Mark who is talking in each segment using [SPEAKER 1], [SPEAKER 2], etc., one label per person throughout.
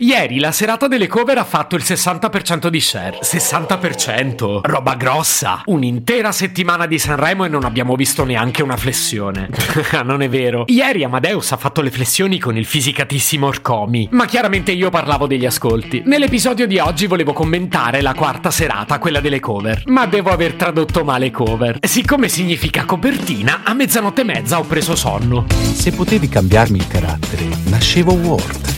[SPEAKER 1] Ieri la serata delle cover ha fatto il 60% di share. 60%? Roba grossa! Un'intera settimana di Sanremo e non abbiamo visto neanche una flessione. non è vero. Ieri Amadeus ha fatto le flessioni con il fisicatissimo Orcomi. Ma chiaramente io parlavo degli ascolti. Nell'episodio di oggi volevo commentare la quarta serata, quella delle cover. Ma devo aver tradotto male cover. Siccome significa copertina, a mezzanotte e mezza ho preso sonno.
[SPEAKER 2] Se potevi cambiarmi il carattere, nascevo Word.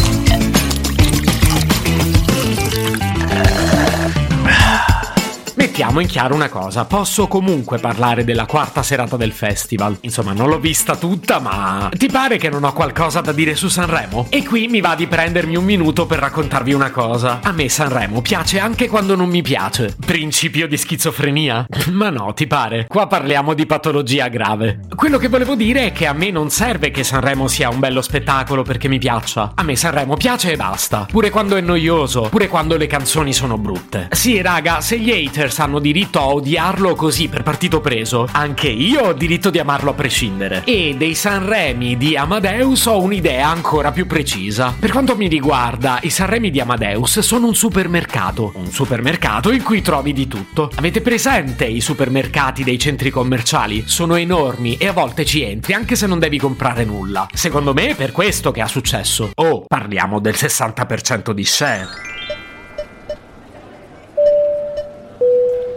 [SPEAKER 1] Mettiamo in chiaro una cosa, posso comunque parlare della quarta serata del festival. Insomma, non l'ho vista tutta, ma ti pare che non ho qualcosa da dire su Sanremo? E qui mi va di prendermi un minuto per raccontarvi una cosa. A me Sanremo piace anche quando non mi piace. Principio di schizofrenia? ma no, ti pare? Qua parliamo di patologia grave. Quello che volevo dire è che a me non serve che Sanremo sia un bello spettacolo perché mi piaccia. A me Sanremo piace e basta. Pure quando è noioso, pure quando le canzoni sono brutte. Sì, raga, se gli haters hanno diritto a odiarlo così per partito preso, anche io ho diritto di amarlo a prescindere. E dei Sanremi di Amadeus ho un'idea ancora più precisa. Per quanto mi riguarda, i Sanremi di Amadeus sono un supermercato. Un supermercato in cui trovi di tutto. Avete presente i supermercati dei centri commerciali? Sono enormi e a volte ci entri anche se non devi comprare nulla. Secondo me è per questo che ha successo. Oh, parliamo del 60% di share.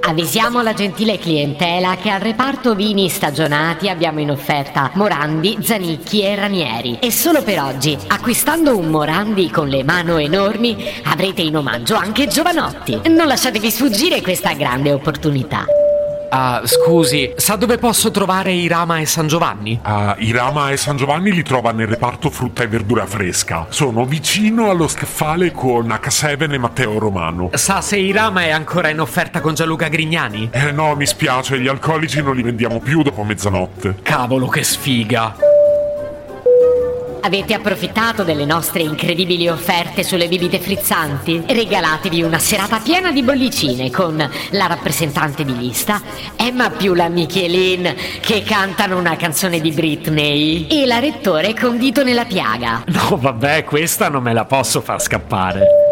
[SPEAKER 3] Avvisiamo la gentile clientela che al reparto vini stagionati abbiamo in offerta Morandi, Zanicchi e Ranieri. E solo per oggi, acquistando un Morandi con le mano enormi, avrete in omaggio anche Giovanotti. Non lasciatevi sfuggire questa grande opportunità.
[SPEAKER 1] Ah, scusi, sa dove posso trovare Irama e San Giovanni?
[SPEAKER 4] Ah, Irama e San Giovanni li trova nel reparto frutta e verdura fresca. Sono vicino allo scaffale con H7 e Matteo Romano.
[SPEAKER 1] Sa se Irama è ancora in offerta con Gianluca Grignani?
[SPEAKER 4] Eh no, mi spiace, gli alcolici non li vendiamo più dopo mezzanotte.
[SPEAKER 1] Cavolo, che sfiga!
[SPEAKER 3] Avete approfittato delle nostre incredibili offerte sulle bibite frizzanti? Regalatevi una serata piena di bollicine con la rappresentante di lista, Emma più la Michelin che cantano una canzone di Britney e la rettore con dito nella piaga.
[SPEAKER 1] No, vabbè, questa non me la posso far scappare.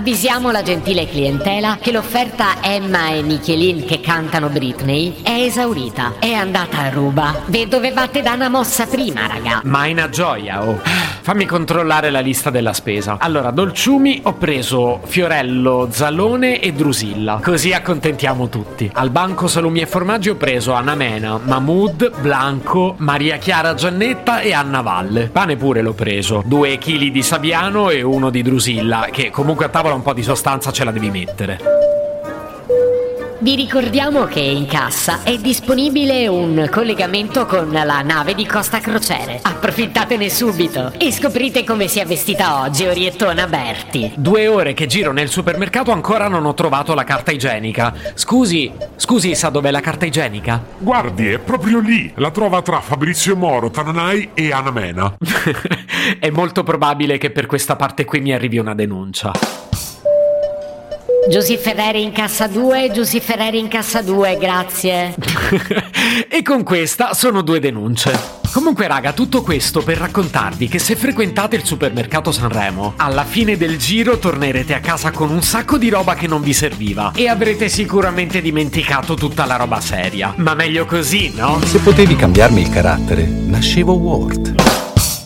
[SPEAKER 3] Avvisiamo la gentile clientela che l'offerta Emma e Michelin che cantano Britney è esaurita. È andata a ruba. Ve dovevate dare una mossa prima, raga.
[SPEAKER 1] Ma è una gioia, oh. Fammi controllare la lista della spesa. Allora, dolciumi ho preso Fiorello, Zalone e Drusilla. Così accontentiamo tutti. Al banco salumi e formaggi ho preso Anamena, Mahmood, Blanco, Maria Chiara Giannetta e Anna Valle. Pane pure l'ho preso. Due chili di Sabiano e uno di Drusilla, che comunque a tavola un po' di sostanza ce la devi mettere.
[SPEAKER 3] Vi ricordiamo che in cassa è disponibile un collegamento con la nave di Costa Crociere. Approfittatene subito e scoprite come si è vestita oggi Oriettona Berti.
[SPEAKER 1] Due ore che giro nel supermercato ancora non ho trovato la carta igienica. Scusi, scusi, sa dov'è la carta igienica?
[SPEAKER 4] Guardi, è proprio lì. La trova tra Fabrizio Moro, Tananai e Anna Mena.
[SPEAKER 1] è molto probabile che per questa parte qui mi arrivi una denuncia.
[SPEAKER 3] Giussi Ferreri in cassa 2, Giussi Ferreri in cassa 2, grazie.
[SPEAKER 1] e con questa sono due denunce. Comunque raga, tutto questo per raccontarvi che se frequentate il supermercato Sanremo, alla fine del giro tornerete a casa con un sacco di roba che non vi serviva e avrete sicuramente dimenticato tutta la roba seria. Ma meglio così, no?
[SPEAKER 2] Se potevi cambiarmi il carattere, nascevo Word.